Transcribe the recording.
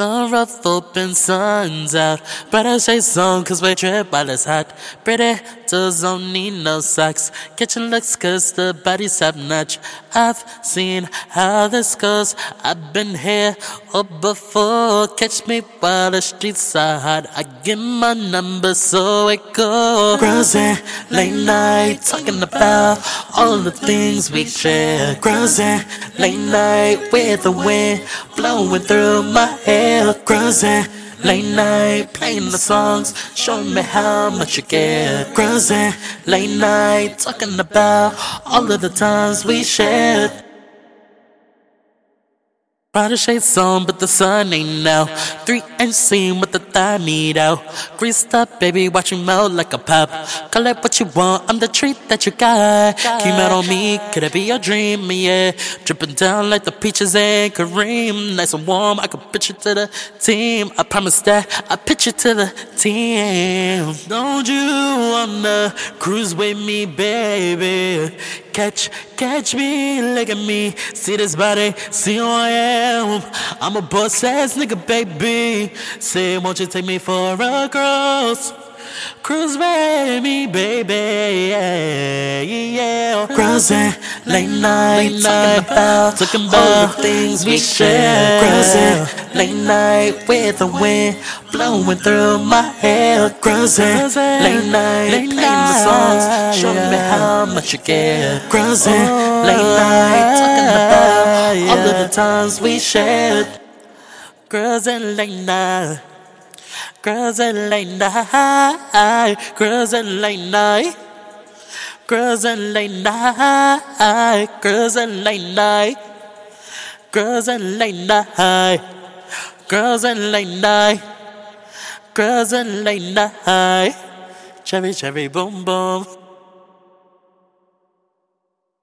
The rough open sun's out. Better say song, cause we trip while it's hot. Pretty toes don't need no socks. Catching looks cause the body's top notch. I've seen how this goes. I've been here or before. Catch me while the streets are hot. I give my number so it goes. Cruising late night, talking about all the things we share. Cruising late night with the wind blowing through my hair. Cruising late night, playing the songs, showing me how much you care. Cruising late night, talking about all of the times we shared. Brighter shades on, but the sun ain't out. Three inch seam with the thigh meat out. Oh. Greased up, baby, watch you melt like a pop. Call it what you want, I'm the treat that you got. Came out on me, could it be your dream? Yeah, dripping down like the peaches and Kareem. Nice and warm, I could pitch it to the team. I promise that I pitch it to the team. Don't you wanna cruise with me, baby? Catch, catch me, look at me, see this body, see who I am. I'm a boss ass nigga, baby. Say, won't you take me for a cruise? Cruise with me, baby. Yeah, yeah. Cruising late night, talking about, talking about all the things we share. Cruising late night with the wind blowing through my hair. Cruising. Late night, playing the songs, showing me how much you care. Cruising. Oh, late night, talking about all of the times we shared. Cruising late night. And late night, and late night, girls and late night, girls and late night, girls and late night, girls and late night, girls and late night, cherry cherry boom boom.